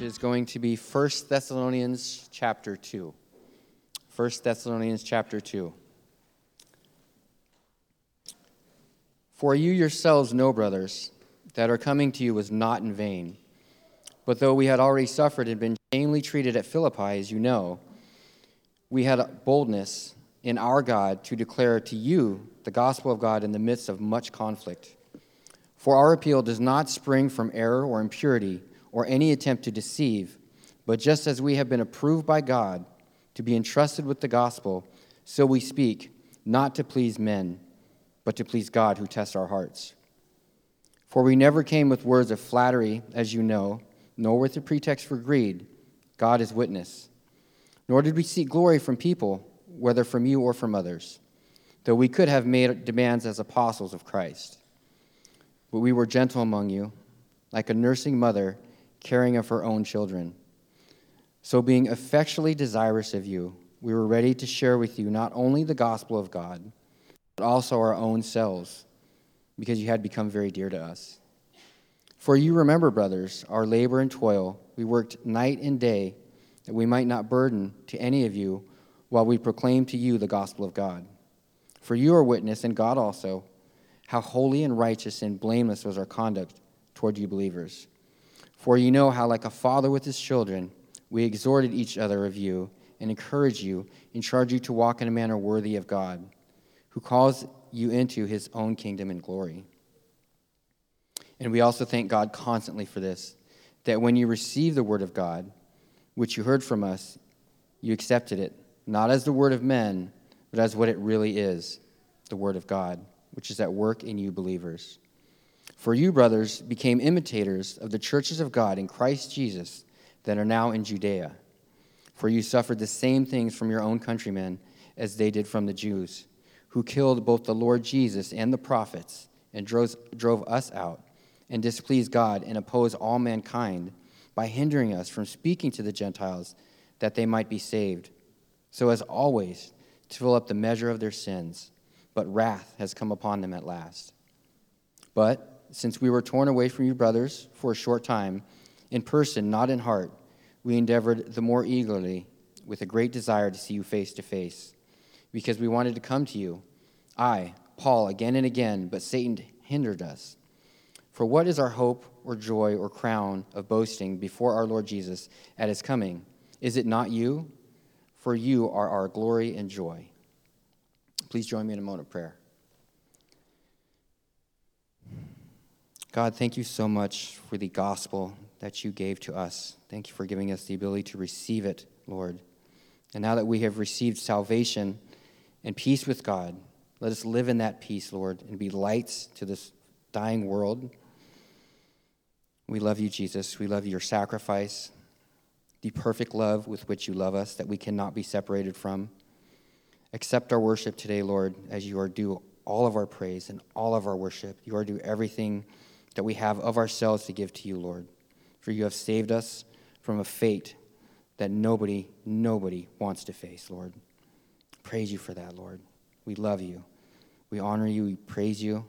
is going to be 1 Thessalonians chapter 2. 1 Thessalonians chapter 2. For you yourselves know, brothers, that our coming to you was not in vain. But though we had already suffered and been shamefully treated at Philippi, as you know, we had boldness in our God to declare to you the gospel of God in the midst of much conflict. For our appeal does not spring from error or impurity or any attempt to deceive, but just as we have been approved by God to be entrusted with the gospel, so we speak, not to please men, but to please God who tests our hearts. For we never came with words of flattery, as you know, nor with a pretext for greed. God is witness. Nor did we seek glory from people, whether from you or from others, though we could have made demands as apostles of Christ. But we were gentle among you, like a nursing mother caring of her own children. So, being effectually desirous of you, we were ready to share with you not only the gospel of God, but also our own selves, because you had become very dear to us. For you remember, brothers, our labor and toil. We worked night and day that we might not burden to any of you while we proclaim to you the gospel of God. For you are witness, and God also, how holy and righteous and blameless was our conduct toward you believers. For you know how, like a father with his children, we exhorted each other of you and encouraged you and charged you to walk in a manner worthy of God, who calls you into his own kingdom and glory. And we also thank God constantly for this, that when you received the word of God, which you heard from us, you accepted it, not as the word of men, but as what it really is the word of God, which is at work in you believers. For you, brothers, became imitators of the churches of God in Christ Jesus that are now in Judea. For you suffered the same things from your own countrymen as they did from the Jews, who killed both the Lord Jesus and the prophets and drove, drove us out and displeased God and opposed all mankind by hindering us from speaking to the Gentiles that they might be saved, so as always to fill up the measure of their sins. But wrath has come upon them at last. But since we were torn away from you, brothers, for a short time, in person, not in heart, we endeavored the more eagerly, with a great desire to see you face to face, because we wanted to come to you. I, Paul, again and again, but Satan hindered us. For what is our hope or joy or crown of boasting before our Lord Jesus at his coming? Is it not you? For you are our glory and joy. Please join me in a moment of prayer. God, thank you so much for the gospel that you gave to us. Thank you for giving us the ability to receive it, Lord. And now that we have received salvation and peace with God, let us live in that peace, Lord, and be lights to this dying world. We love you, Jesus. We love your sacrifice, the perfect love with which you love us that we cannot be separated from. Accept our worship today, Lord, as you are due all of our praise and all of our worship. You are due everything that we have of ourselves to give to you, Lord. For you have saved us from a fate that nobody, nobody wants to face, Lord. Praise you for that, Lord. We love you. We honor you. We praise you.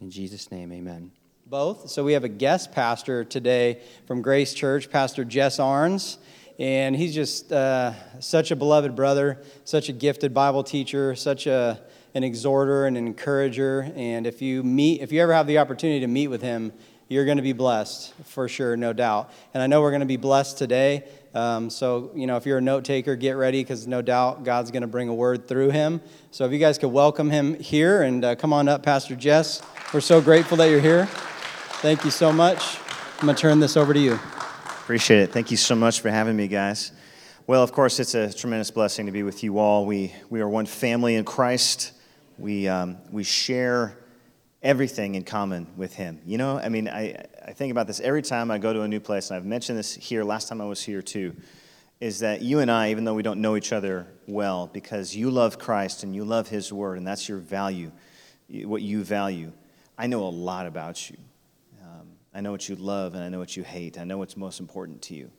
In Jesus' name, amen both. So we have a guest pastor today from Grace Church, Pastor Jess Arns. And he's just uh, such a beloved brother, such a gifted Bible teacher, such a, an exhorter and an encourager. And if you meet, if you ever have the opportunity to meet with him, you're going to be blessed for sure, no doubt. And I know we're going to be blessed today. Um, so, you know, if you're a note taker, get ready because no doubt God's going to bring a word through him. So, if you guys could welcome him here and uh, come on up, Pastor Jess. We're so grateful that you're here. Thank you so much. I'm going to turn this over to you. Appreciate it. Thank you so much for having me, guys. Well, of course, it's a tremendous blessing to be with you all. We, we are one family in Christ. We, um, we share everything in common with Him. You know, I mean, I, I think about this every time I go to a new place, and I've mentioned this here last time I was here too, is that you and I, even though we don't know each other well, because you love Christ and you love His Word, and that's your value, what you value, I know a lot about you. I know what you love and I know what you hate. I know what's most important to you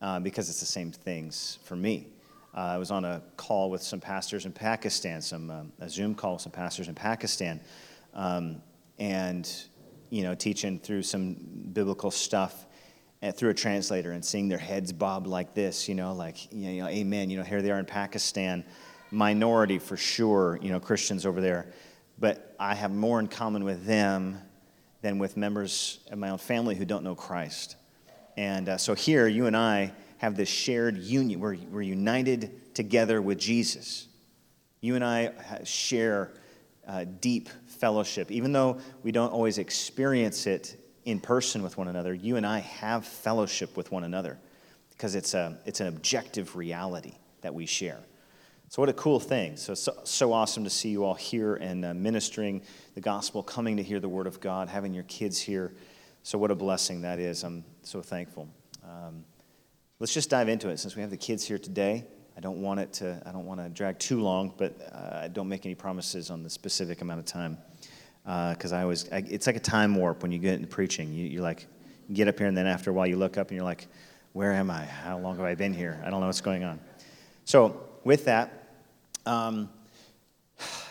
uh, because it's the same things for me. Uh, I was on a call with some pastors in Pakistan, some um, a Zoom call with some pastors in Pakistan, um, and you know, teaching through some biblical stuff. and through a translator and seeing their heads bob like this, you know, like, you know, amen. You know, here they are in Pakistan, minority for sure, you know, Christians over there. But I have more in common with them than with members of my own family who don't know Christ. And uh, so here, you and I have this shared union. We're, we're united together with Jesus. You and I share uh, deep fellowship. Even though we don't always experience it in person with one another, you and I have fellowship with one another because it's, a, it's an objective reality that we share. So, what a cool thing. So, so, so awesome to see you all here and uh, ministering the gospel, coming to hear the word of God, having your kids here. So, what a blessing that is. I'm so thankful. Um, let's just dive into it since we have the kids here today. I don't want it to, I don't want to drag too long, but uh, I don't make any promises on the specific amount of time because uh, I always, I, it's like a time warp when you get into preaching. You, you like, get up here, and then after a while, you look up and you're like, where am I? How long have I been here? I don't know what's going on. So, with that, um,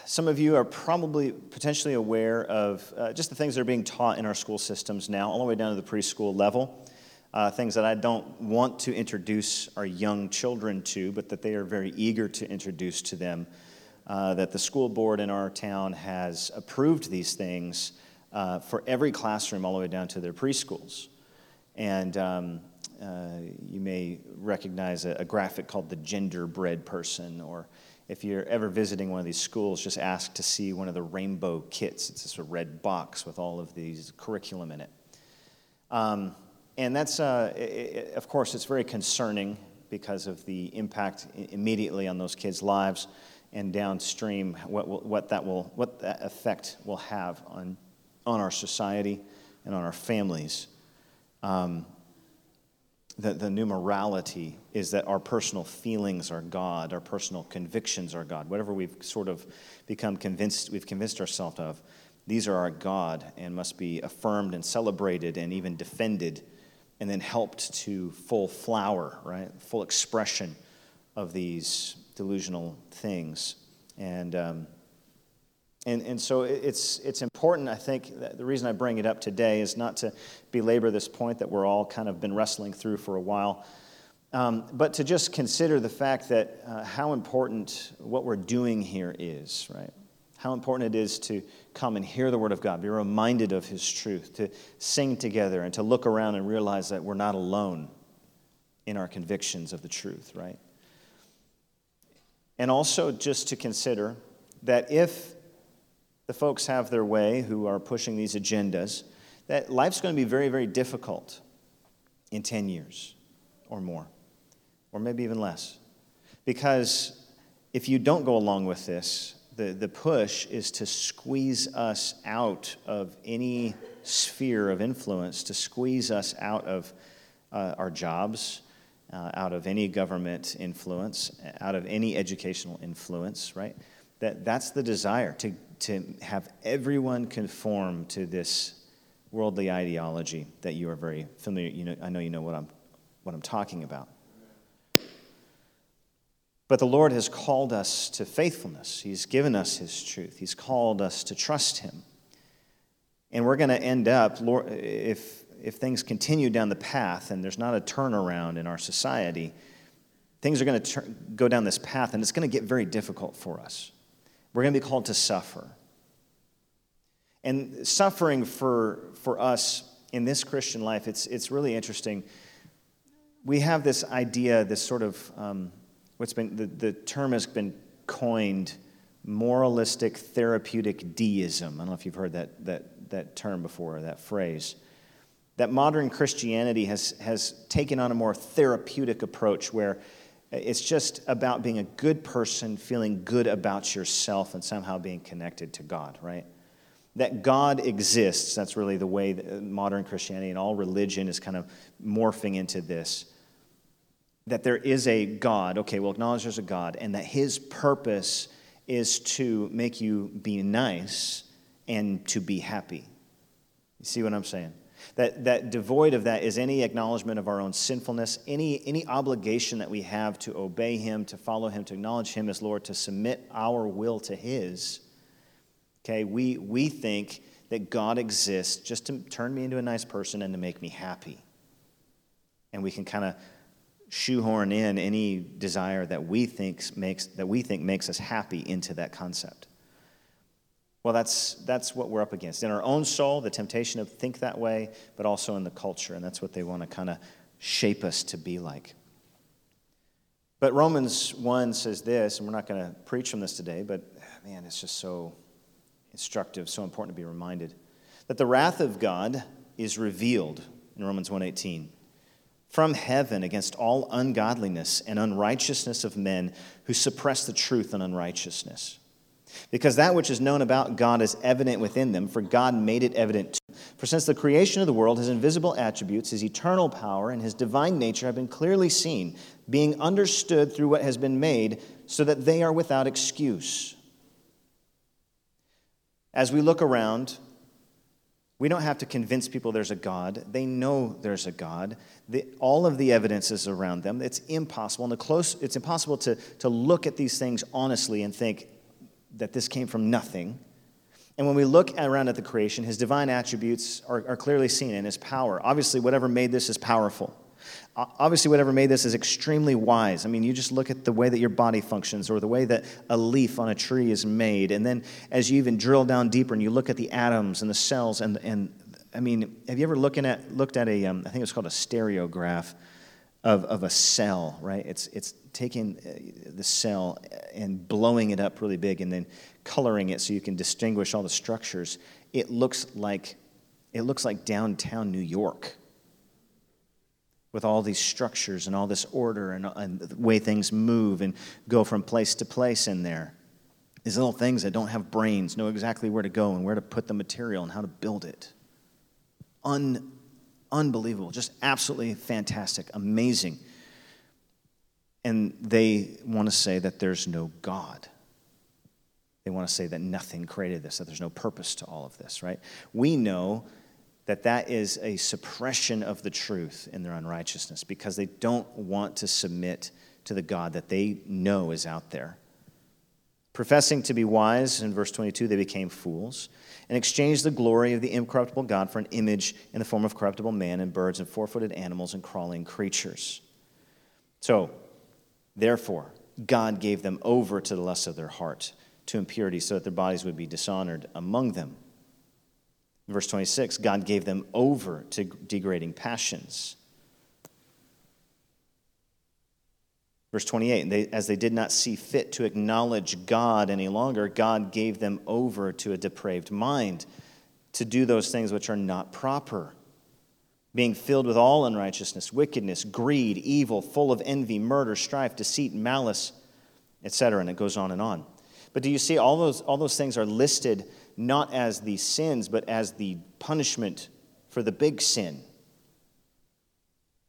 some of you are probably potentially aware of uh, just the things that are being taught in our school systems now, all the way down to the preschool level. Uh, things that I don't want to introduce our young children to, but that they are very eager to introduce to them uh, that the school board in our town has approved these things uh, for every classroom all the way down to their preschools. And um, uh, you may recognize a, a, graphic called the genderbread person, or if you're ever visiting one of these schools, just ask to see one of the rainbow kits. It's this red box with all of these curriculum in it. Um, and that's, uh, of course, it's very concerning because of the impact immediately on those kids' lives and downstream what, will, what, that, will, what that effect will have on, on our society and on our families. Um, the, the new morality is that our personal feelings are God, our personal convictions are God. Whatever we've sort of become convinced, we've convinced ourselves of, these are our God and must be affirmed and celebrated and even defended and then helped to full flower, right? Full expression of these delusional things. And, um, and, and so it's, it's important, I think, the reason I bring it up today is not to belabor this point that we're all kind of been wrestling through for a while, um, but to just consider the fact that uh, how important what we're doing here is, right? How important it is to come and hear the Word of God, be reminded of His truth, to sing together, and to look around and realize that we're not alone in our convictions of the truth, right? And also just to consider that if the folks have their way who are pushing these agendas, that life's going to be very, very difficult in 10 years or more, or maybe even less. Because if you don't go along with this, the, the push is to squeeze us out of any sphere of influence, to squeeze us out of uh, our jobs, uh, out of any government influence, out of any educational influence, right? That, that's the desire to, to have everyone conform to this worldly ideology that you are very familiar. You know, I know you know what I'm, what I'm talking about. But the Lord has called us to faithfulness. He's given us His truth. He's called us to trust Him. And we're going to end up, Lord, if if things continue down the path and there's not a turnaround in our society, things are going to tur- go down this path and it's going to get very difficult for us. We're going to be called to suffer. And suffering for, for us in this Christian life, it's, it's really interesting. We have this idea, this sort of, um, what's been, the, the term has been coined moralistic therapeutic deism. I don't know if you've heard that, that, that term before, that phrase that modern Christianity has, has taken on a more therapeutic approach where it's just about being a good person, feeling good about yourself, and somehow being connected to God, right? That God exists, that's really the way modern Christianity and all religion is kind of morphing into this. That there is a God, okay, we'll acknowledge there's a God, and that his purpose is to make you be nice and to be happy. You see what I'm saying? That, that devoid of that is any acknowledgement of our own sinfulness, any, any obligation that we have to obey Him, to follow Him, to acknowledge Him as Lord, to submit our will to His. Okay, we, we think that God exists just to turn me into a nice person and to make me happy. And we can kind of shoehorn in any desire that we think makes that we think makes us happy into that concept. Well, that's that's what we're up against in our own soul, the temptation to think that way, but also in the culture, and that's what they want to kind of shape us to be like. But Romans 1 says this, and we're not going to preach from this today, but man, it's just so instructive, so important to be reminded that the wrath of God is revealed in Romans 1:18 from heaven against all ungodliness and unrighteousness of men who suppress the truth and unrighteousness. Because that which is known about God is evident within them, for God made it evident to them. For since the creation of the world, his invisible attributes, his eternal power, and his divine nature have been clearly seen, being understood through what has been made, so that they are without excuse. As we look around, we don't have to convince people there's a God. They know there's a God. The, all of the evidence is around them. It's impossible. And the close, it's impossible to, to look at these things honestly and think that this came from nothing. And when we look around at the creation, his divine attributes are, are clearly seen in his power. Obviously, whatever made this is powerful. Obviously, whatever made this is extremely wise. I mean, you just look at the way that your body functions or the way that a leaf on a tree is made. And then as you even drill down deeper and you look at the atoms and the cells, and, and I mean, have you ever looking at, looked at a? Um, I think it's called a stereograph of, of a cell, right? It's, it's taking uh, the cell and blowing it up really big and then coloring it so you can distinguish all the structures. It looks like, it looks like downtown New York with all these structures and all this order and, and, the way things move and go from place to place in there. These little things that don't have brains know exactly where to go and where to put the material and how to build it. Un, unbelievable, just absolutely fantastic, amazing. And they want to say that there's no God. They want to say that nothing created this, that there's no purpose to all of this, right? We know that that is a suppression of the truth in their unrighteousness because they don't want to submit to the God that they know is out there. Professing to be wise, in verse 22, they became fools and exchanged the glory of the incorruptible God for an image in the form of corruptible man and birds and four footed animals and crawling creatures. So, therefore, God gave them over to the lusts of their heart, to impurity, so that their bodies would be dishonored among them. Verse 26 God gave them over to degrading passions. Verse 28 they, As they did not see fit to acknowledge God any longer, God gave them over to a depraved mind to do those things which are not proper, being filled with all unrighteousness, wickedness, greed, evil, full of envy, murder, strife, deceit, malice, etc. And it goes on and on. But do you see all those, all those things are listed not as the sins, but as the punishment for the big sin.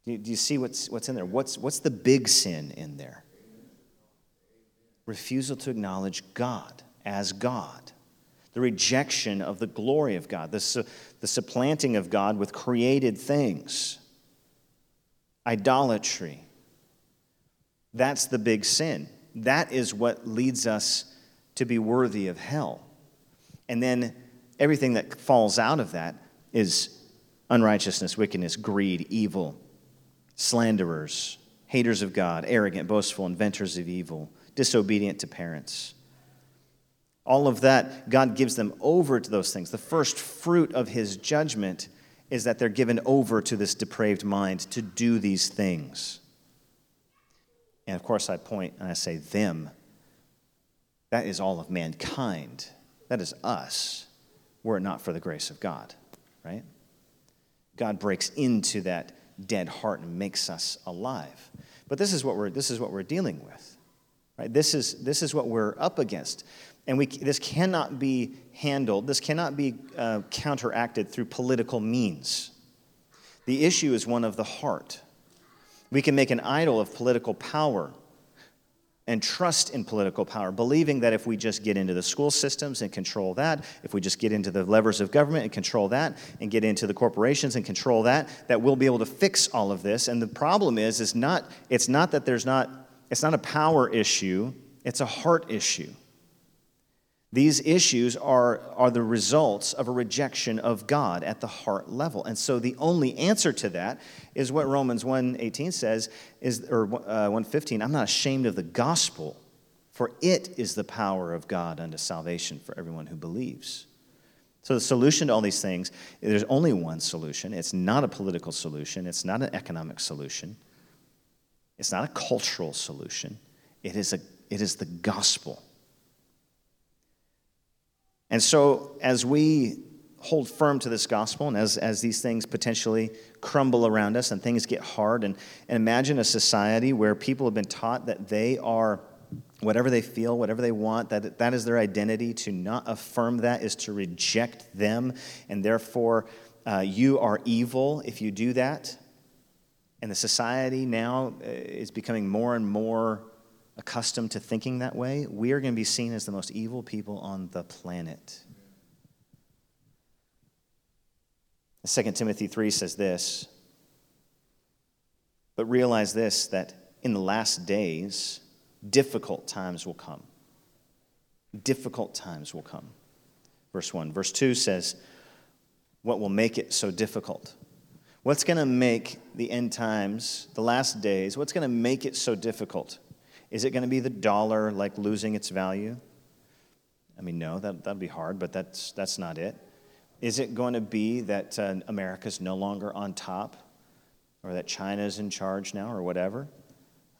Do you, do you see what's, what's in there? What's, what's the big sin in there? Refusal to acknowledge God as God, the rejection of the glory of God, the, su- the supplanting of God with created things, idolatry. That's the big sin. That is what leads us to be worthy of hell. And then everything that falls out of that is unrighteousness, wickedness, greed, evil, slanderers, haters of God, arrogant, boastful, inventors of evil, disobedient to parents. All of that, God gives them over to those things. The first fruit of his judgment is that they're given over to this depraved mind to do these things. And of course, I point and I say, them. That is all of mankind. That is us, were it not for the grace of God, right? God breaks into that dead heart and makes us alive. But this is what we're, this is what we're dealing with, right? This is, this is what we're up against. And we, this cannot be handled, this cannot be uh, counteracted through political means. The issue is one of the heart. We can make an idol of political power and trust in political power, believing that if we just get into the school systems and control that, if we just get into the levers of government and control that, and get into the corporations and control that, that we'll be able to fix all of this. And the problem is, is not, it's not that there's not, it's not a power issue, it's a heart issue. These issues are, are the results of a rejection of God at the heart level. And so the only answer to that is what Romans 1:18 says is or uh, 1:15, I'm not ashamed of the gospel, for it is the power of God unto salvation for everyone who believes. So the solution to all these things, there's only one solution. It's not a political solution, it's not an economic solution. It's not a cultural solution. It is a it is the gospel. And so, as we hold firm to this gospel, and as, as these things potentially crumble around us and things get hard, and, and imagine a society where people have been taught that they are whatever they feel, whatever they want, that that is their identity. To not affirm that is to reject them, and therefore uh, you are evil if you do that. And the society now uh, is becoming more and more accustomed to thinking that way, we are going to be seen as the most evil people on the planet. 2 Timothy 3 says this, but realize this that in the last days, difficult times will come. Difficult times will come. Verse 1. Verse 2 says, What will make it so difficult? What's going to make the end times, the last days, what's going to make it so difficult? Is it going to be the dollar like losing its value? I mean, no, that, that'd be hard, but that's, that's not it. Is it going to be that uh, America's no longer on top, or that China's in charge now, or whatever?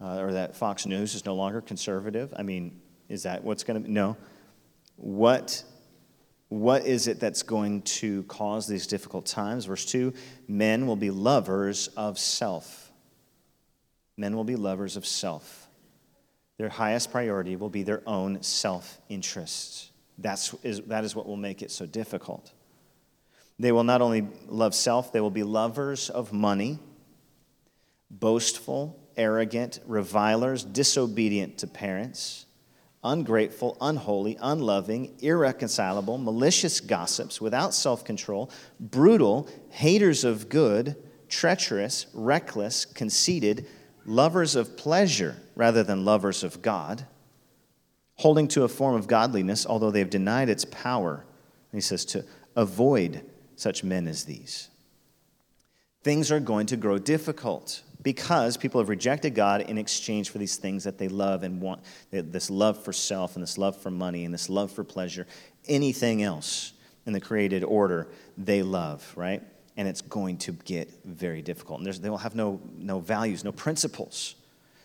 Uh, or that Fox News is no longer conservative? I mean, is that what's going to be? No. What, what is it that's going to cause these difficult times? Verse 2 Men will be lovers of self. Men will be lovers of self their highest priority will be their own self interest. That's is, that is what will make it so difficult. They will not only love self, they will be lovers of money, boastful, arrogant, revilers, disobedient to parents, ungrateful, unholy, unloving, irreconcilable, malicious gossips, without self control, brutal, haters of good, treacherous, reckless, conceited lovers of pleasure rather than lovers of God, holding to a form of godliness, although they have denied its power. And he says to avoid such men as these. Things are going to grow difficult because people have rejected God in exchange for these things that they love and want this love for self and this love for money and this love for pleasure, anything else in the created order they love, right? and it's going to get very difficult. And they will have no, no values, no principles.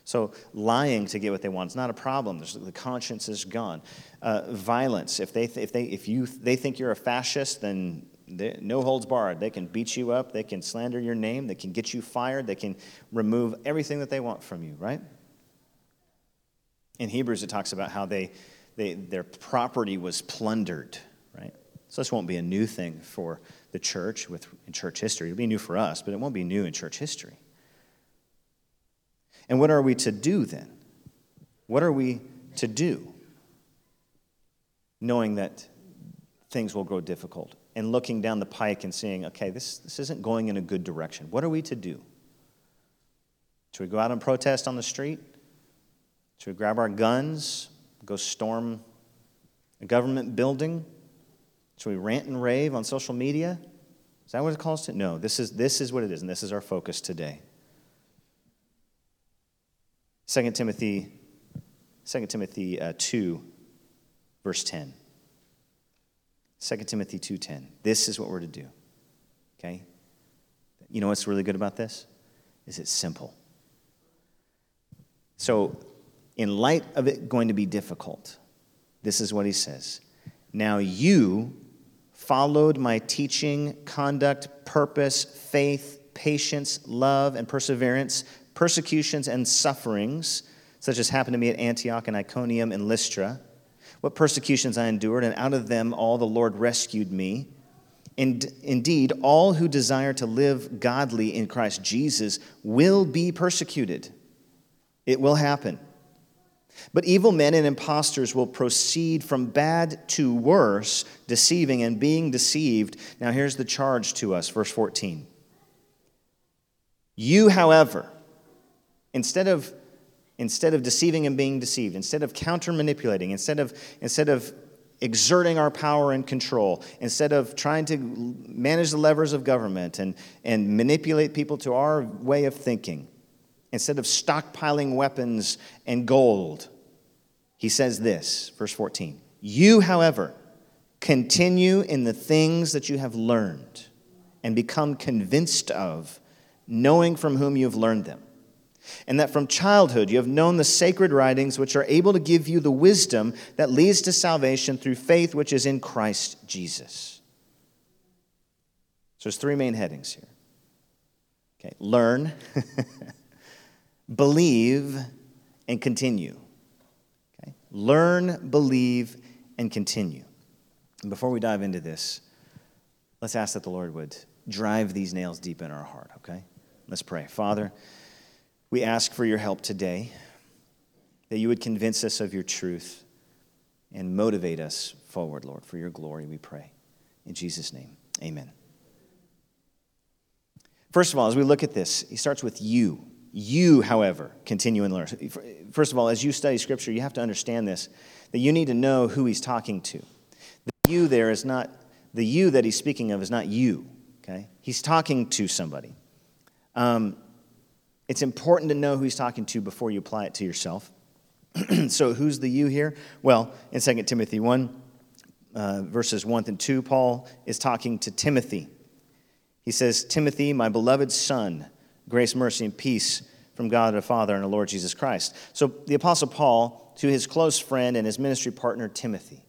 So lying to get what they want is not a problem. There's, the conscience is gone. Uh, violence. If they, if they, if you, they think you're a fascist, then they, no holds barred. They can beat you up. They can slander your name. They can get you fired. They can remove everything that they want from you. Right? In Hebrews, it talks about how they, they their property was plundered. Right? So this won't be a new thing for the church with, in church history. It'll be new for us, but it won't be new in church history. And what are we to do then? What are we to do? Knowing that things will grow difficult and looking down the pike and seeing, okay, this, this isn't going in a good direction. What are we to do? Should we go out and protest on the street? Should we grab our guns, go storm a government building? Should we rant and rave on social media? Is that what it calls to? No, this is, this is what it is, and this is our focus today. 2 Timothy, 2 Timothy uh, 2, verse 10. 2 Timothy 2.10. This is what we're to do. Okay? You know what's really good about this? Is it's simple. So, in light of it going to be difficult, this is what he says. Now you followed my teaching, conduct, purpose, faith, patience, love, and perseverance, persecutions and sufferings, such as happened to me at Antioch and Iconium and Lystra, what persecutions I endured, and out of them all the Lord rescued me. And indeed, all who desire to live godly in Christ Jesus will be persecuted. It will happen. But evil men and impostors will proceed from bad to worse, deceiving and being deceived. Now, here's the charge to us, verse 14. You, however, instead of, instead of deceiving and being deceived, instead of counter manipulating, instead of, instead of exerting our power and control, instead of trying to manage the levers of government and, and manipulate people to our way of thinking, instead of stockpiling weapons and gold, he says this, verse 14 You, however, continue in the things that you have learned and become convinced of, knowing from whom you have learned them and that from childhood you have known the sacred writings which are able to give you the wisdom that leads to salvation through faith which is in Christ Jesus. So there's three main headings here. Okay, learn, believe, and continue. Okay? Learn, believe, and continue. And before we dive into this, let's ask that the Lord would drive these nails deep in our heart, okay? Let's pray. Father, we ask for your help today, that you would convince us of your truth and motivate us forward, Lord, for your glory, we pray. In Jesus' name, amen. First of all, as we look at this, he starts with you. You, however, continue and learn. First of all, as you study Scripture, you have to understand this that you need to know who he's talking to. The you there is not, the you that he's speaking of is not you, okay? He's talking to somebody. Um, it's important to know who he's talking to before you apply it to yourself. so, who's the you here? Well, in 2 Timothy 1, uh, verses 1 and 2, Paul is talking to Timothy. He says, Timothy, my beloved son, grace, mercy, and peace from God the Father and the Lord Jesus Christ. So, the Apostle Paul to his close friend and his ministry partner, Timothy.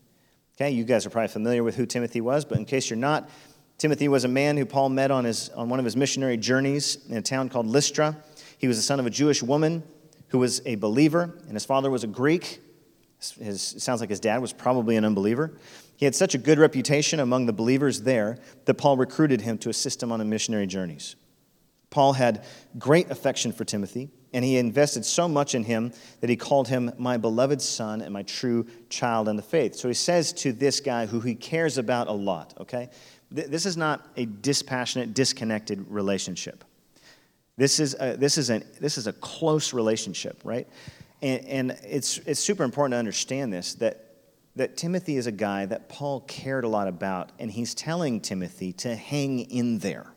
Okay, you guys are probably familiar with who Timothy was, but in case you're not, Timothy was a man who Paul met on, his, on one of his missionary journeys in a town called Lystra. He was the son of a Jewish woman who was a believer, and his father was a Greek. His, sounds like his dad was probably an unbeliever. He had such a good reputation among the believers there that Paul recruited him to assist him on the missionary journeys. Paul had great affection for Timothy, and he invested so much in him that he called him my beloved son and my true child in the faith. So he says to this guy who he cares about a lot, okay? This is not a dispassionate, disconnected relationship. This is a, this is, a this is a close relationship, right? And, and it's, it's super important to understand this that, that Timothy is a guy that Paul cared a lot about, and he's telling Timothy to hang in there.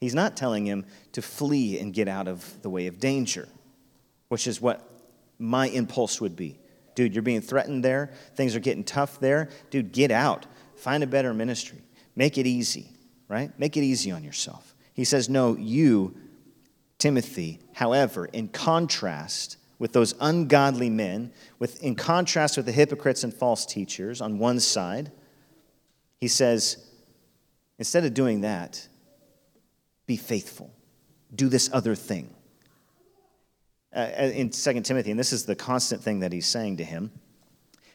He's not telling him to flee and get out of the way of danger, which is what my impulse would be. Dude, you're being threatened there. Things are getting tough there. Dude, get out. Find a better ministry. Make it easy, right? Make it easy on yourself. He says, No, you Timothy, however, in contrast with those ungodly men, with, in contrast with the hypocrites and false teachers on one side, he says, instead of doing that, be faithful. Do this other thing. Uh, uh in 2 Timothy, and this is the constant thing that he's saying to him.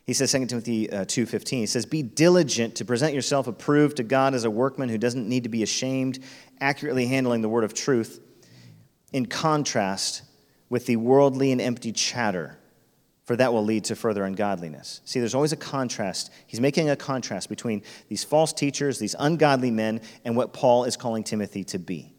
He says, 2 Timothy uh, 2.15, he says, Be diligent to present yourself approved to God as a workman who doesn't need to be ashamed, accurately handling the word of truth in contrast with the worldly and empty chatter, for that will lead to further ungodliness. See, there's always a contrast. He's making a contrast between these false teachers, these ungodly men, and what Paul is calling Timothy to be.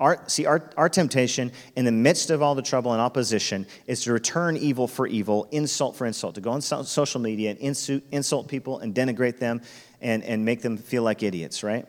Our, see, our, our temptation in the midst of all the trouble and opposition is to return evil for evil, insult for insult, to go on social media and insult, insult people and denigrate them and, and make them feel like idiots, right?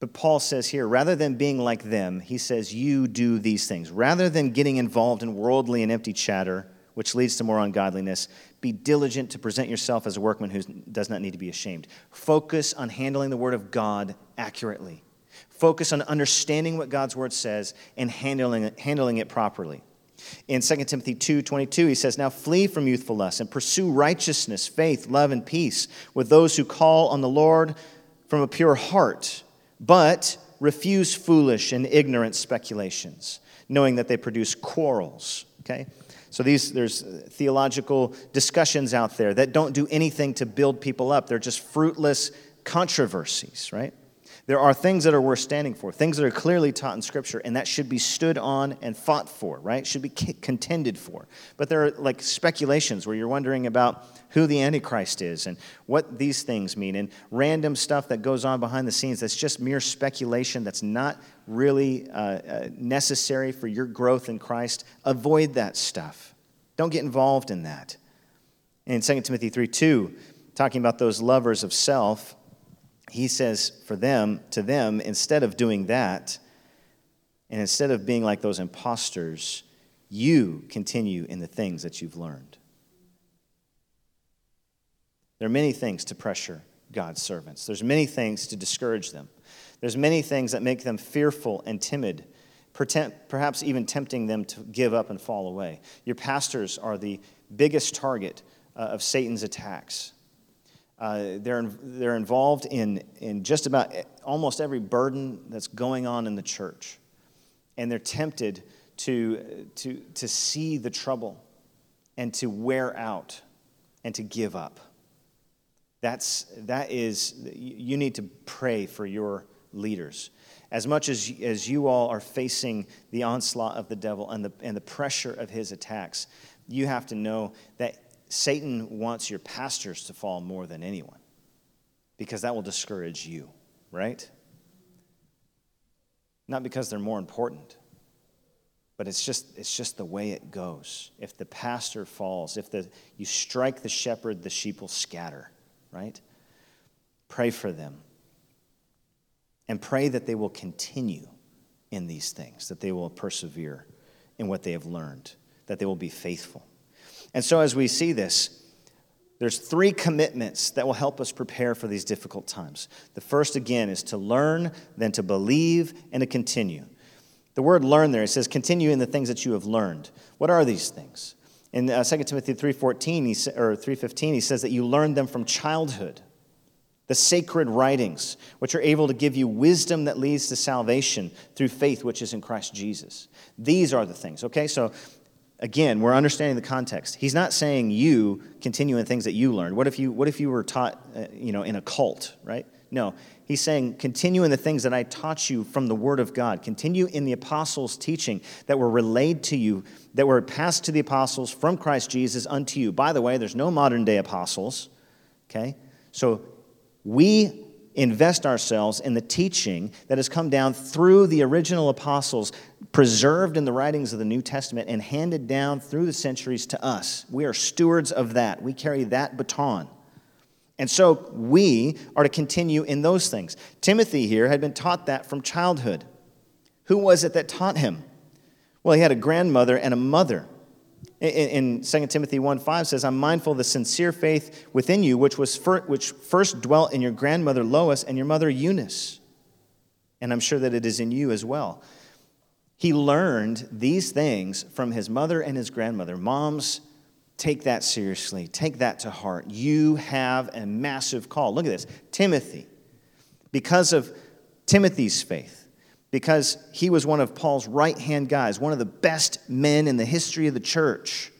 But Paul says here, rather than being like them, he says, You do these things. Rather than getting involved in worldly and empty chatter, which leads to more ungodliness, be diligent to present yourself as a workman who does not need to be ashamed. Focus on handling the word of God accurately. Focus on understanding what God's word says and handling it, handling it properly. In 2 Timothy 2 22, he says, Now flee from youthful lust and pursue righteousness, faith, love, and peace with those who call on the Lord from a pure heart but refuse foolish and ignorant speculations, knowing that they produce quarrels. Okay? So these there's theological discussions out there that don't do anything to build people up. They're just fruitless controversies, right? There are things that are worth standing for, things that are clearly taught in Scripture, and that should be stood on and fought for, right? Should be contended for. But there are like speculations where you're wondering about who the Antichrist is and what these things mean, and random stuff that goes on behind the scenes that's just mere speculation that's not really uh, uh, necessary for your growth in Christ. Avoid that stuff. Don't get involved in that. In 2 Timothy 3 2, talking about those lovers of self, he says for them, to them, instead of doing that, and instead of being like those imposters, you continue in the things that you've learned. There are many things to pressure God's servants. There's many things to discourage them. There's many things that make them fearful and timid, perhaps even tempting them to give up and fall away. Your pastors are the biggest target uh, of Satan's attacks. Uh, they're, they're involved in, in just about almost every burden that's going on in the church. And they're tempted to, to, to see the trouble and to wear out and to give up. That's, that is, you need to pray for your leaders. As much as, as you all are facing the onslaught of the devil and the, and the pressure of his attacks, you have to know that Satan wants your pastors to fall more than anyone because that will discourage you, right? Not because they're more important, but it's just, it's just the way it goes. If the pastor falls, if the, you strike the shepherd, the sheep will scatter right? Pray for them. And pray that they will continue in these things, that they will persevere in what they have learned, that they will be faithful. And so, as we see this, there's three commitments that will help us prepare for these difficult times. The first, again, is to learn, then to believe, and to continue. The word learn there, it says continue in the things that you have learned. What are these things? In uh, 2 Timothy 3.14 or 3.15, he says that you learned them from childhood, the sacred writings, which are able to give you wisdom that leads to salvation through faith which is in Christ Jesus. These are the things, okay? So again, we're understanding the context. He's not saying you continue in things that you learned. What if you, what if you were taught, uh, you know, in a cult, right? No, he's saying continue in the things that I taught you from the Word of God. Continue in the apostles' teaching that were relayed to you, that were passed to the apostles from Christ Jesus unto you. By the way, there's no modern day apostles, okay? So we invest ourselves in the teaching that has come down through the original apostles, preserved in the writings of the New Testament, and handed down through the centuries to us. We are stewards of that. We carry that baton. And so we are to continue in those things. Timothy here had been taught that from childhood. Who was it that taught him? Well, he had a grandmother and a mother. In, 2 Timothy 1 5 says, I'm mindful of the sincere faith within you, which, was fir- which first dwelt in your grandmother Lois and your mother Eunice. And I'm sure that it is in you as well. He learned these things from his mother and his grandmother. Moms, Take that seriously. Take that to heart. You have a massive call. Look at this Timothy. Because of Timothy's faith, because he was one of Paul's right hand guys, one of the best men in the history of the church,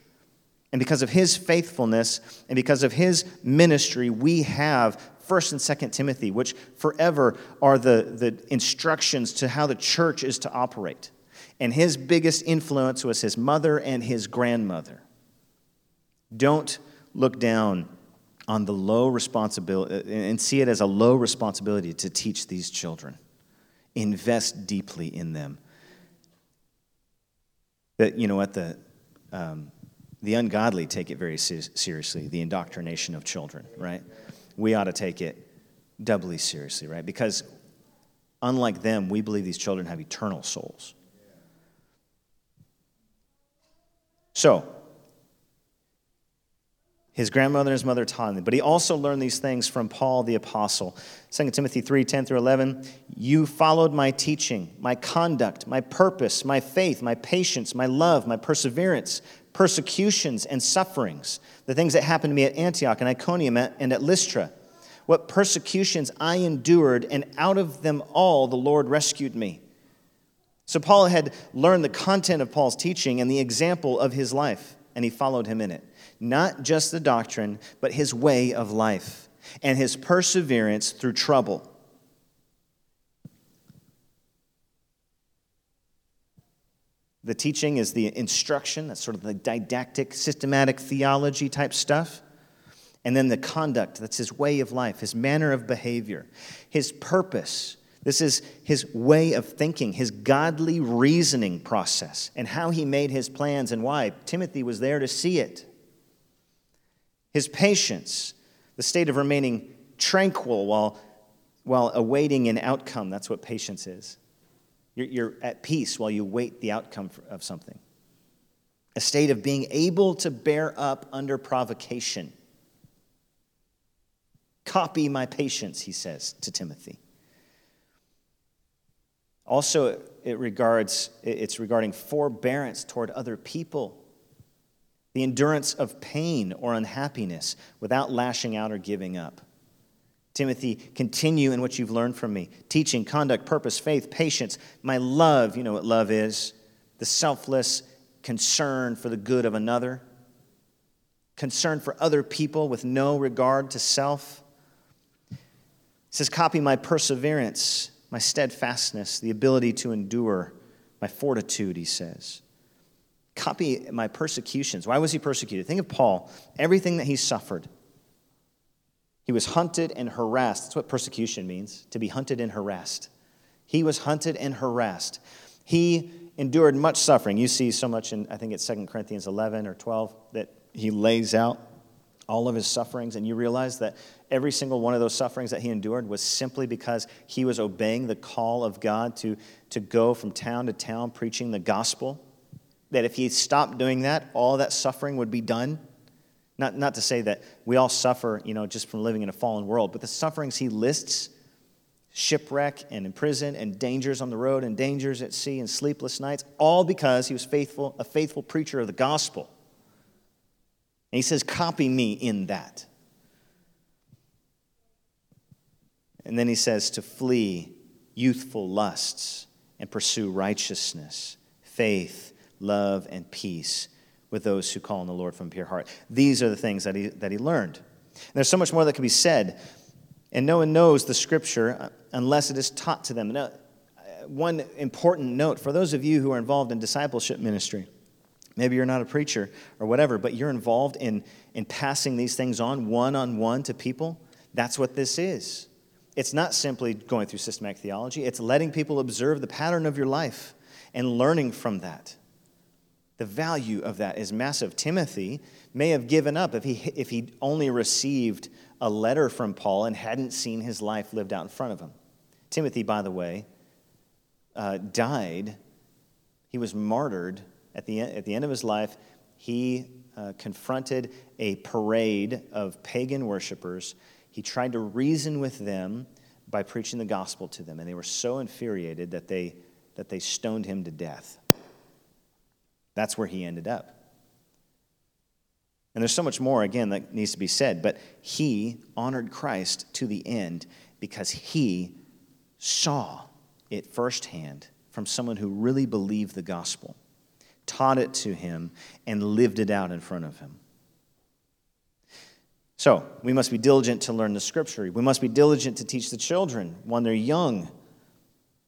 and because of his faithfulness and because of his ministry, we have 1st and 2nd Timothy, which forever are the, the instructions to how the church is to operate. And his biggest influence was his mother and his grandmother. Don't look down on the low responsibility and see it as a low responsibility to teach these children. Invest deeply in them. That, you know what, the, um, the ungodly take it very seriously, the indoctrination of children, right? We ought to take it doubly seriously, right? Because unlike them, we believe these children have eternal souls. So, his grandmother and his mother taught him. But he also learned these things from Paul the apostle. 2 Timothy 3 10 through 11. You followed my teaching, my conduct, my purpose, my faith, my patience, my love, my perseverance, persecutions, and sufferings. The things that happened to me at Antioch and Iconium and at Lystra. What persecutions I endured, and out of them all the Lord rescued me. So Paul had learned the content of Paul's teaching and the example of his life, and he followed him in it not just the doctrine, but his way of life and his perseverance through trouble. The teaching is the instruction, that's sort of the didactic, systematic theology type stuff. And then the conduct, that's his way of life, his manner of behavior, his purpose. This is his way of thinking, his godly reasoning process, and how he made his plans and why. Timothy was there to see it. his patience, the state of remaining tranquil while, while awaiting an outcome. That's what patience is. You're, you're at peace while you wait the outcome of something. A state of being able to bear up under provocation. Copy my patience, he says to Timothy. Also, it regards, it's regarding forbearance toward other people, the endurance of pain or unhappiness without lashing out or giving up. Timothy, continue in what you've learned from me teaching, conduct, purpose, faith, patience, my love. You know what love is the selfless concern for the good of another, concern for other people with no regard to self. It says, Copy my perseverance, my steadfastness, the ability to endure, my fortitude, he says. Copy my persecutions. Why was he persecuted? Think of Paul, everything that he suffered. He was hunted and harassed. That's what persecution means to be hunted and harassed. He was hunted and harassed. He endured much suffering. You see so much in, I think it's 2 Corinthians 11 or 12, that he lays out all of his sufferings, and you realize that every single one of those sufferings that he endured was simply because he was obeying the call of God to, to go from town to town preaching the gospel. That if he stopped doing that, all that suffering would be done. Not, not to say that we all suffer, you know, just from living in a fallen world, but the sufferings he lists shipwreck and in prison and dangers on the road and dangers at sea and sleepless nights, all because he was faithful, a faithful preacher of the gospel. And he says, Copy me in that. And then he says to flee youthful lusts and pursue righteousness, faith, love, and peace with those who call on the Lord from a pure heart. These are the things that he, that he learned. And there's so much more that can be said. And no one knows the scripture unless it is taught to them. Now, one important note for those of you who are involved in discipleship ministry Maybe you're not a preacher or whatever, but you're involved in, in passing these things on one on one to people. That's what this is. It's not simply going through systematic theology, it's letting people observe the pattern of your life and learning from that. The value of that is massive. Timothy may have given up if he, if he only received a letter from Paul and hadn't seen his life lived out in front of him. Timothy, by the way, uh, died, he was martyred at the, at the end of his life, he uh, confronted a parade of pagan worshipers. He tried to reason with them by preaching the gospel to them, and they were so infuriated that they, that they stoned him to death. That's where he ended up. And there's so much more, again, that needs to be said, but he honored Christ to the end because he saw it firsthand from someone who really believed the gospel taught it to him, and lived it out in front of him. So, we must be diligent to learn the scripture. We must be diligent to teach the children when they're young,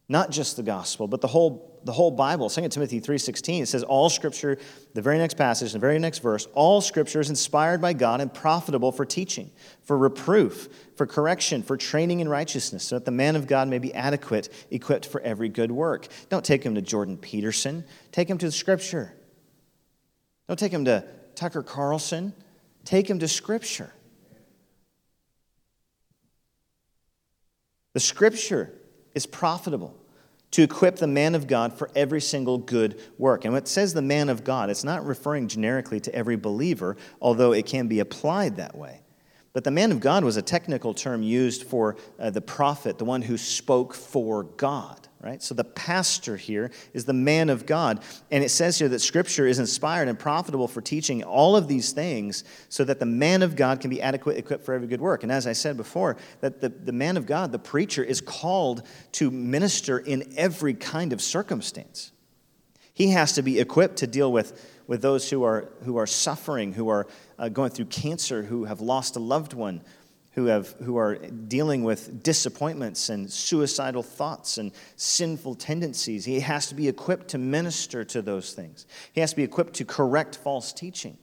not just the gospel, but the whole the whole Bible. 2 Timothy 3.16, it says, all scripture, the very next passage, the very next verse, all scripture is inspired by God and profitable for teaching, for reproof, for correction, for training in righteousness, so that the man of God may be adequate, equipped for every good work. Don't take him to Jordan Peterson. Take him to the scripture. Don't take him to Tucker Carlson. Take him to scripture. The scripture is profitable to equip the man of God for every single good work. And when it says the man of God, it's not referring generically to every believer, although it can be applied that way. But the man of God was a technical term used for uh, the prophet, the one who spoke for God right? So the pastor here is the man of God. And it says here that scripture is inspired and profitable for teaching all of these things so that the man of God can be adequate, equipped for every good work. And as I said before, that the, the man of God, the preacher, is called to minister in every kind of circumstance. He has to be equipped to deal with, with those who are, who are suffering, who are uh, going through cancer, who have lost a loved one, who, have, who are dealing with disappointments and suicidal thoughts and sinful tendencies. He has to be equipped to minister to those things. He has to be equipped to correct false teaching.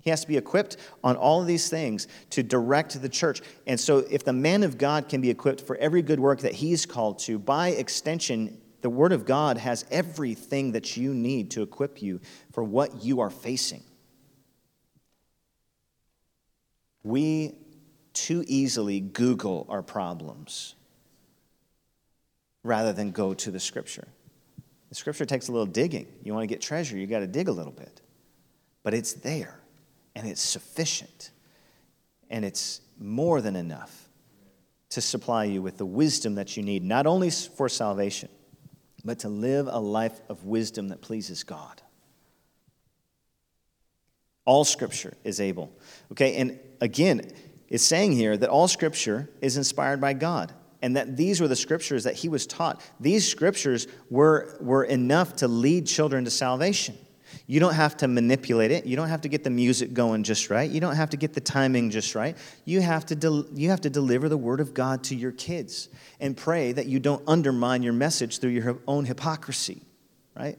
He has to be equipped on all of these things to direct the church. And so, if the man of God can be equipped for every good work that he's called to, by extension, the Word of God has everything that you need to equip you for what you are facing. We too easily Google our problems rather than go to the scripture. The scripture takes a little digging. You want to get treasure, you got to dig a little bit. But it's there, and it's sufficient, and it's more than enough to supply you with the wisdom that you need, not only for salvation, but to live a life of wisdom that pleases God. All scripture is able. Okay, and again, it's saying here that all scripture is inspired by God and that these were the scriptures that he was taught. These scriptures were, were enough to lead children to salvation. You don't have to manipulate it. You don't have to get the music going just right. You don't have to get the timing just right. You have to, del- you have to deliver the word of God to your kids and pray that you don't undermine your message through your own hypocrisy, right?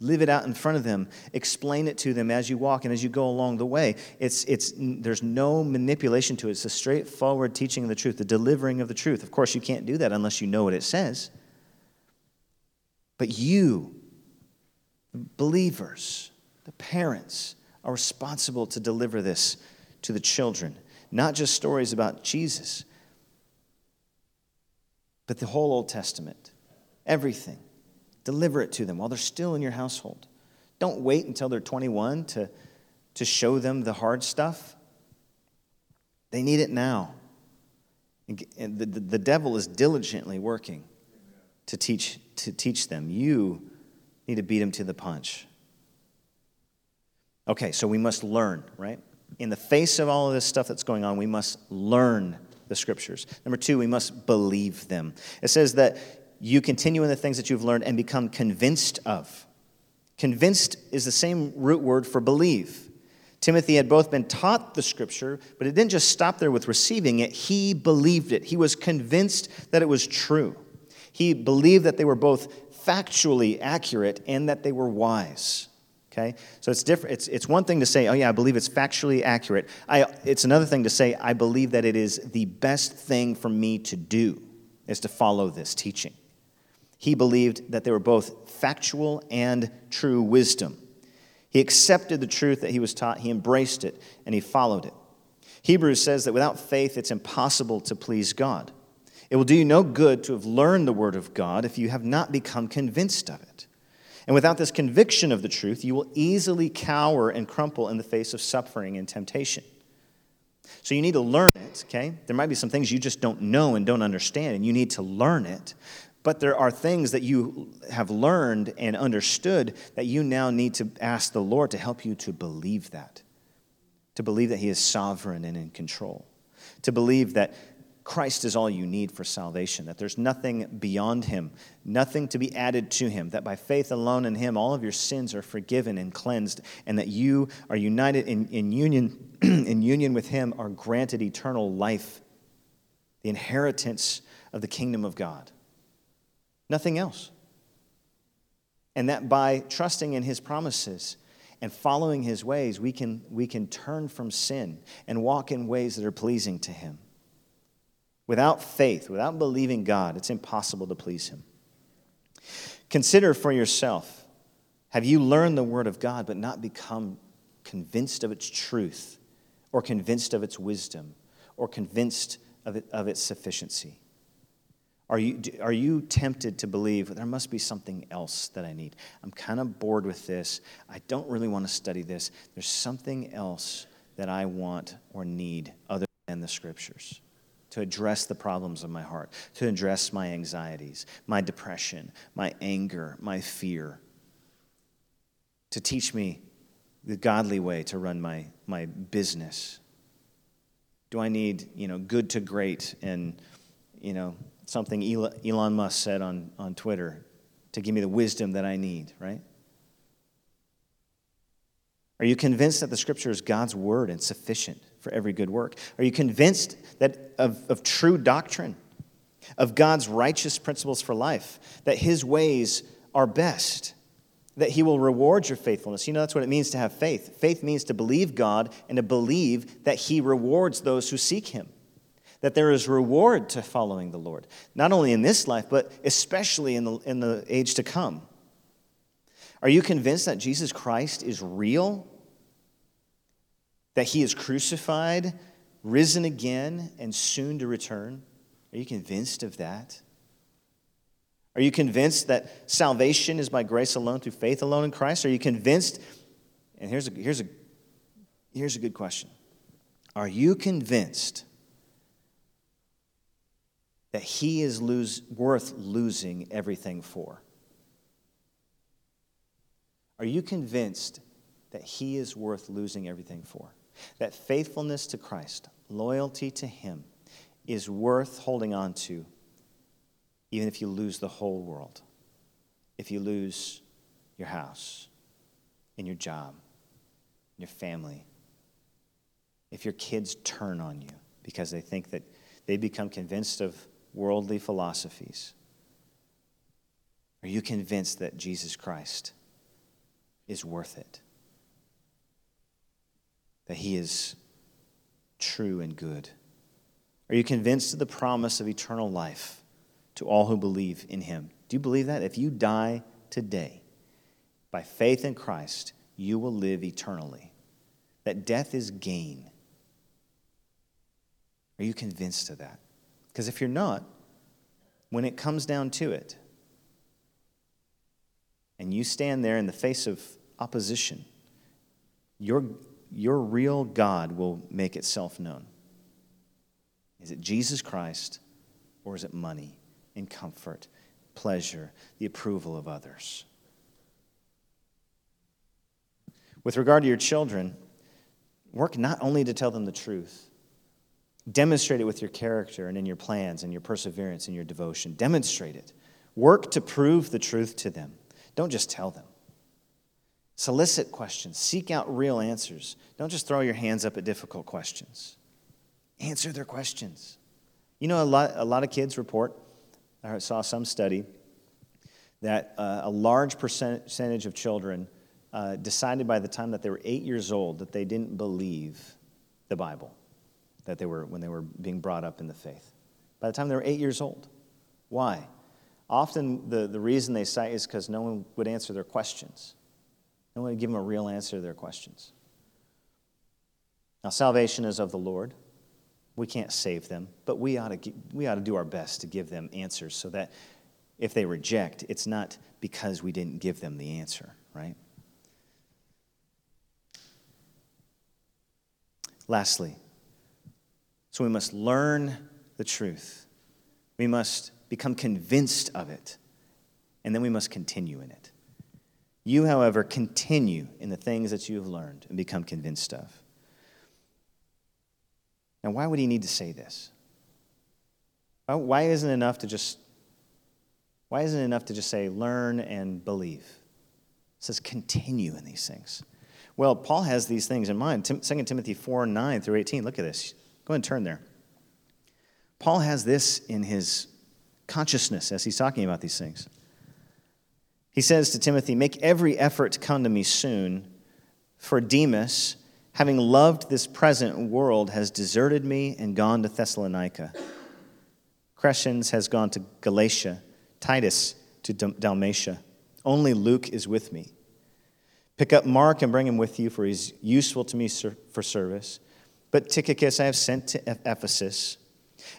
Live it out in front of them. Explain it to them as you walk and as you go along the way. It's, it's, there's no manipulation to it. It's a straightforward teaching of the truth, the delivering of the truth. Of course, you can't do that unless you know what it says. But you, the believers, the parents, are responsible to deliver this to the children. Not just stories about Jesus, but the whole Old Testament. Everything. Deliver it to them while they're still in your household. Don't wait until they're 21 to, to show them the hard stuff. They need it now. And the, the, the devil is diligently working to teach, to teach them. You need to beat him to the punch. Okay, so we must learn, right? In the face of all of this stuff that's going on, we must learn the scriptures. Number two, we must believe them. It says that you continue in the things that you've learned and become convinced of. Convinced is the same root word for believe. Timothy had both been taught the scripture, but it didn't just stop there with receiving it. He believed it. He was convinced that it was true. He believed that they were both factually accurate and that they were wise. Okay? So it's different. It's, it's one thing to say, oh, yeah, I believe it's factually accurate. I, it's another thing to say, I believe that it is the best thing for me to do, is to follow this teaching. He believed that they were both factual and true wisdom. He accepted the truth that he was taught, he embraced it, and he followed it. Hebrews says that without faith, it's impossible to please God. It will do you no good to have learned the Word of God if you have not become convinced of it. And without this conviction of the truth, you will easily cower and crumple in the face of suffering and temptation. So you need to learn it, okay? There might be some things you just don't know and don't understand, and you need to learn it. But there are things that you have learned and understood that you now need to ask the Lord to help you to believe that. To believe that He is sovereign and in control. To believe that Christ is all you need for salvation, that there's nothing beyond Him, nothing to be added to Him, that by faith alone in Him, all of your sins are forgiven and cleansed, and that you are united in, in, union, in union with Him, are granted eternal life, the inheritance of the kingdom of God. Nothing else. And that by trusting in his promises and following his ways, we can, we can turn from sin and walk in ways that are pleasing to him. Without faith, without believing God, it's impossible to please him. Consider for yourself have you learned the word of God but not become convinced of its truth or convinced of its wisdom or convinced of, it, of its sufficiency? Are you, are you tempted to believe there must be something else that I need? I'm kind of bored with this. I don't really want to study this. There's something else that I want or need other than the scriptures to address the problems of my heart, to address my anxieties, my depression, my anger, my fear, to teach me the godly way to run my, my business. Do I need, you know, good to great and, you know, something Elon Musk said on, on Twitter to give me the wisdom that I need, right? Are you convinced that the scripture is God's word and sufficient for every good work? Are you convinced that of, of true doctrine, of God's righteous principles for life, that his ways are best, that he will reward your faithfulness? You know, that's what it means to have faith. Faith means to believe God and to believe that he rewards those who seek him that there is reward to following the Lord, not only in this life, but especially in the, in the age to come. Are you convinced that Jesus Christ is real? that he is crucified, risen again, and soon to return? Are you convinced of that? Are you convinced that salvation is by grace alone, through faith alone in Christ? Are you convinced? And here's a, here's a, here's a good question Are you convinced that he is lose, worth losing everything for? Are you convinced that he is worth losing everything for? That faithfulness to Christ, loyalty to him, is worth holding on to, even if you lose the whole world, if you lose your house and your job, and your family, if your kids turn on you because they think that they become convinced of worldly philosophies? Are you convinced that Jesus Christ is worth it? That he is true and good? Are you convinced of the promise of eternal life to all who believe in him? Do you believe that? If you die today by faith in Christ, you will live eternally. That death is gain. Are you convinced of that? Because if you're not, when it comes down to it, and you stand there in the face of opposition, your, your real God will make itself known. Is it Jesus Christ or is it money and comfort, pleasure, the approval of others? With regard to your children, work not only to tell them the truth, demonstrate it with your character and in your plans and your perseverance and your devotion. Demonstrate it. Work to prove the truth to them. Don't just tell them. Solicit questions, seek out real answers. Don't just throw your hands up at difficult questions. Answer their questions. You know, a lot, a lot of kids report, I saw some study, that uh, a large percentage of children uh, decided by the time that they were eight years old that they didn't believe the Bible that they were when they were being brought up in the faith. By the time they were eight years old. Why? Often the, the reason they cite is because no one would answer their questions. No one would give them a real answer to their questions. Now, salvation is of the Lord. We can't save them, but we ought, to, we ought to do our best to give them answers so that if they reject, it's not because we didn't give them the answer, right? Lastly, so we must learn the truth. We must become convinced of it, and then we must continue in it. You, however, continue in the things that you have learned and become convinced of. Now, why would he need to say this? Why isn't it enough to just why isn't it enough to just say learn and believe? It says continue in these things. Well, Paul has these things in mind. 2 Timothy 4 9 through 18. Look at this. Go ahead and turn there. Paul has this in his consciousness as he's talking about these things. He says to Timothy, Make every effort to come to me soon, for Demas, having loved this present world, has deserted me and gone to Thessalonica. Crescens has gone to Galatia, Titus to Dalmatia. Only Luke is with me. Pick up Mark and bring him with you, for he's useful to me for service. But Tychicus I have sent to Ephesus.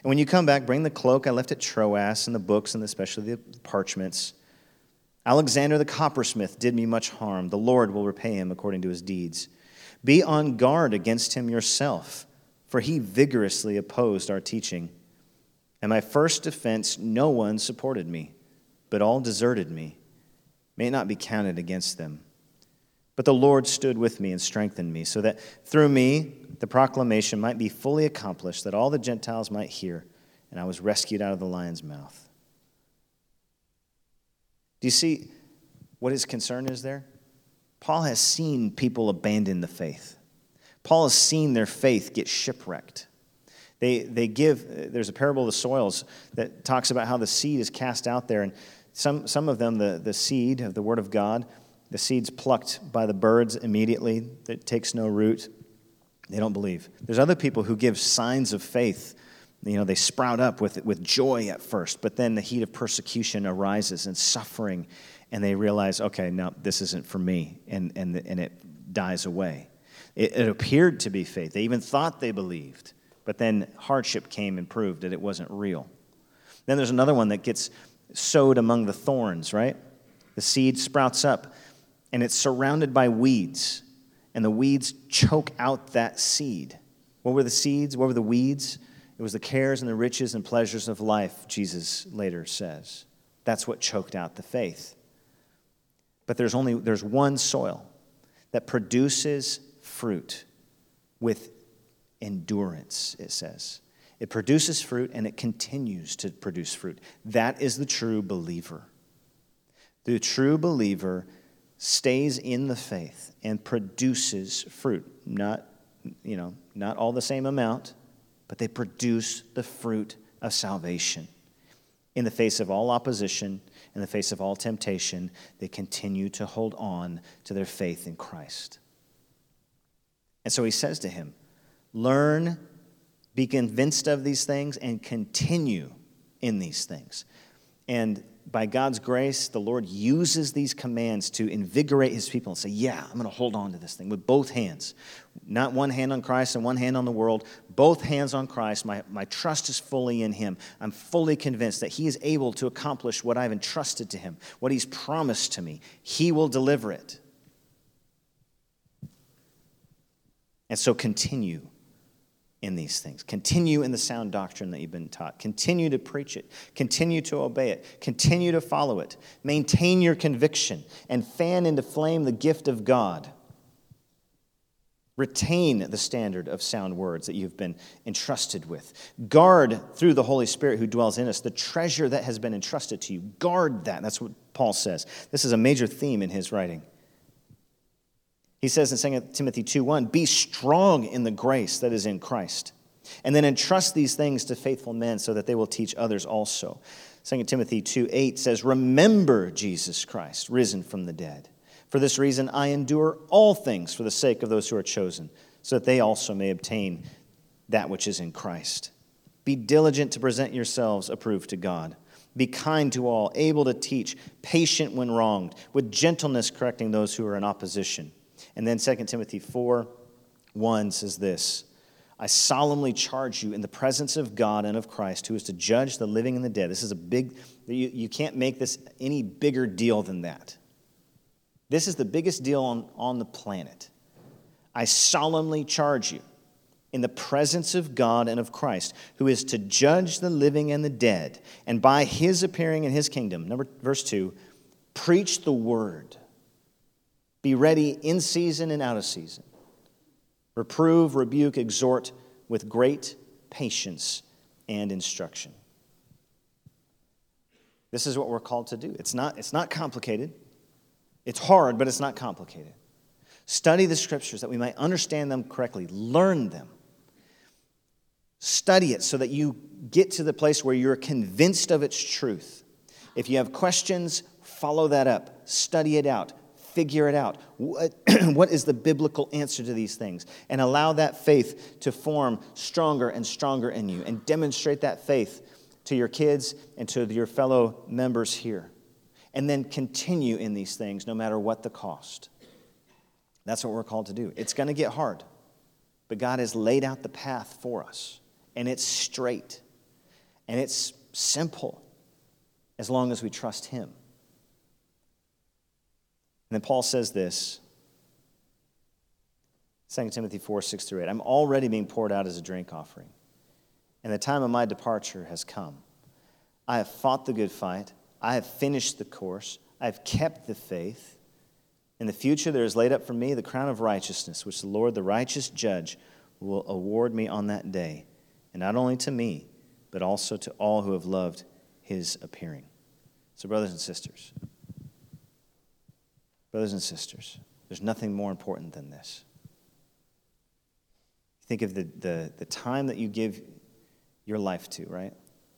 And when you come back, bring the cloak I left at Troas and the books and especially the parchments. Alexander the coppersmith did me much harm. The Lord will repay him according to his deeds. Be on guard against him yourself, for he vigorously opposed our teaching. And my first defense, no one supported me, but all deserted me. May it not be counted against them. But the Lord stood with me and strengthened me, so that through me the proclamation might be fully accomplished, that all the Gentiles might hear, and I was rescued out of the lion's mouth. Do you see what his concern is there? Paul has seen people abandon the faith. Paul has seen their faith get shipwrecked. They, they give, there's a parable of the soils that talks about how the seed is cast out there, and some, some of them, the, the seed of the Word of God, the seed's plucked by the birds immediately, that takes no root. They don't believe. There's other people who give signs of faith. You know, they sprout up with, with joy at first, but then the heat of persecution arises and suffering and they realize, okay, no, this isn't for me, and, and, and it dies away. It, it appeared to be faith. They even thought they believed, but then hardship came and proved that it wasn't real. Then there's another one that gets sowed among the thorns, right? The seed sprouts up and it's surrounded by weeds, and the weeds choke out that seed. What were the seeds? What were the weeds? It was the cares and the riches and pleasures of life, Jesus later says. That's what choked out the faith. But there's only there's one soil that produces fruit with endurance, it says. It produces fruit and it continues to produce fruit. That is the true believer. The true believer stays in the faith and produces fruit. Not, you know, not all the same amount, but they produce the fruit of salvation. In the face of all opposition, in the face of all temptation, they continue to hold on to their faith in Christ. And so he says to him, Learn, be convinced of these things, and continue in these things. And by God's grace, the Lord uses these commands to invigorate his people and say, Yeah, I'm going to hold on to this thing with both hands. Not one hand on Christ and one hand on the world, both hands on Christ. My, my trust is fully in him. I'm fully convinced that he is able to accomplish what I've entrusted to him, what he's promised to me. He will deliver it. And so continue in these things. Continue in the sound doctrine that you've been taught. Continue to preach it. Continue to obey it. Continue to follow it. Maintain your conviction and fan into flame the gift of God. Retain the standard of sound words that you've been entrusted with. Guard through the Holy Spirit who dwells in us the treasure that has been entrusted to you. Guard that. That's what Paul says. This is a major theme in his writing. He says in 2 Timothy 2:1, "Be strong in the grace that is in Christ." And then entrust these things to faithful men so that they will teach others also. 2 Timothy 2:8 says, "Remember Jesus Christ, risen from the dead. For this reason I endure all things for the sake of those who are chosen, so that they also may obtain that which is in Christ." Be diligent to present yourselves approved to God. Be kind to all, able to teach, patient when wronged, with gentleness correcting those who are in opposition and then 2 Timothy 4 1 says this I solemnly charge you in the presence of God and of Christ, who is to judge the living and the dead. This is a big, you, you can't make this any bigger deal than that. This is the biggest deal on, on the planet. I solemnly charge you in the presence of God and of Christ, who is to judge the living and the dead, and by his appearing in his kingdom. Number verse 2, preach the word. Be ready in season and out of season. Reprove, rebuke, exhort with great patience and instruction. This is what we're called to do. It's not, it's not complicated. It's hard, but it's not complicated. Study the scriptures that we might understand them correctly, learn them. Study it so that you get to the place where you're convinced of its truth. If you have questions, follow that up, study it out, figure it out. What, what is the biblical answer to these things? And allow that faith to form stronger and stronger in you and demonstrate that faith to your kids and to your fellow members here. And then continue in these things no matter what the cost. That's what we're called to do. It's going to get hard, but God has laid out the path for us, and it's straight, and it's simple as long as we trust Him. And then Paul says this 2 Timothy 4 6 through 8. I'm already being poured out as a drink offering, and the time of my departure has come. I have fought the good fight, I have finished the course, I have kept the faith. In the future, there is laid up for me the crown of righteousness, which the Lord, the righteous judge, will award me on that day, and not only to me, but also to all who have loved his appearing. So, brothers and sisters, Brothers and sisters, there's nothing more important than this. Think of the, the, the time that you give your life to, right?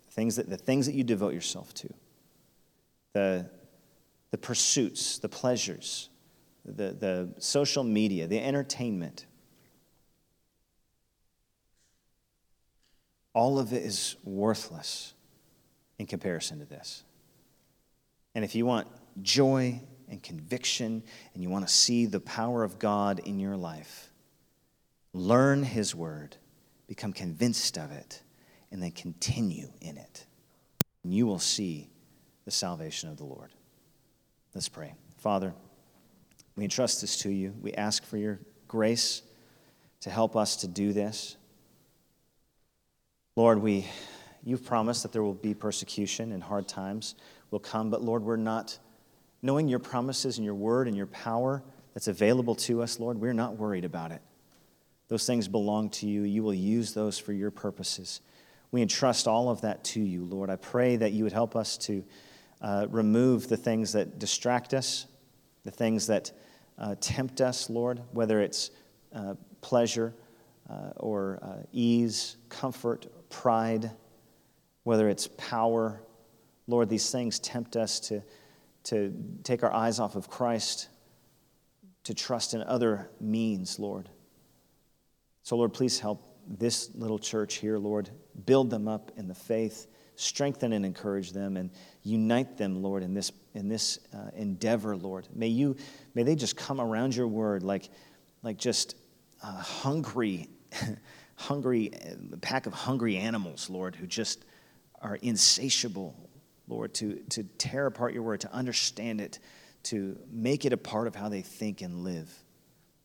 The things that, the things that you devote yourself to, the, the pursuits, the pleasures, the, the social media, the entertainment. All of it is worthless in comparison to this. And if you want joy and conviction and you want to see the power of God in your life, learn His word, become convinced of it, and then continue in it. And you will see the salvation of the Lord. Let's pray. Father, we entrust this to you. We ask for your grace to help us to do this. Lord, we, you've promised that there will be persecution and hard times will come, but Lord, we're not, knowing your promises and your word and your power that's available to us, Lord, we're not worried about it. Those things belong to you. You will use those for your purposes. We entrust all of that to you, Lord. I pray that you would help us to uh, remove the things that distract us, the things that uh, tempt us, Lord, whether it's uh, pleasure uh, or uh, ease, comfort, pride, whether it's power. Lord, these things tempt us to, to take our eyes off of Christ, to trust in other means, Lord. So, Lord, please help this little church here, Lord. Build them up in the faith, strengthen and encourage them, and unite them, Lord, in this, in this uh, endeavor, Lord. May, you, may they just come around your word like, like just uh, hungry hungry, pack of hungry animals, Lord, who just are insatiable, Lord, to, to tear apart your word, to understand it, to make it a part of how they think and live.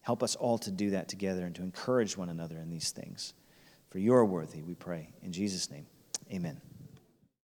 Help us all to do that together and to encourage one another in these things. For you are worthy, we pray. In Jesus' name, amen.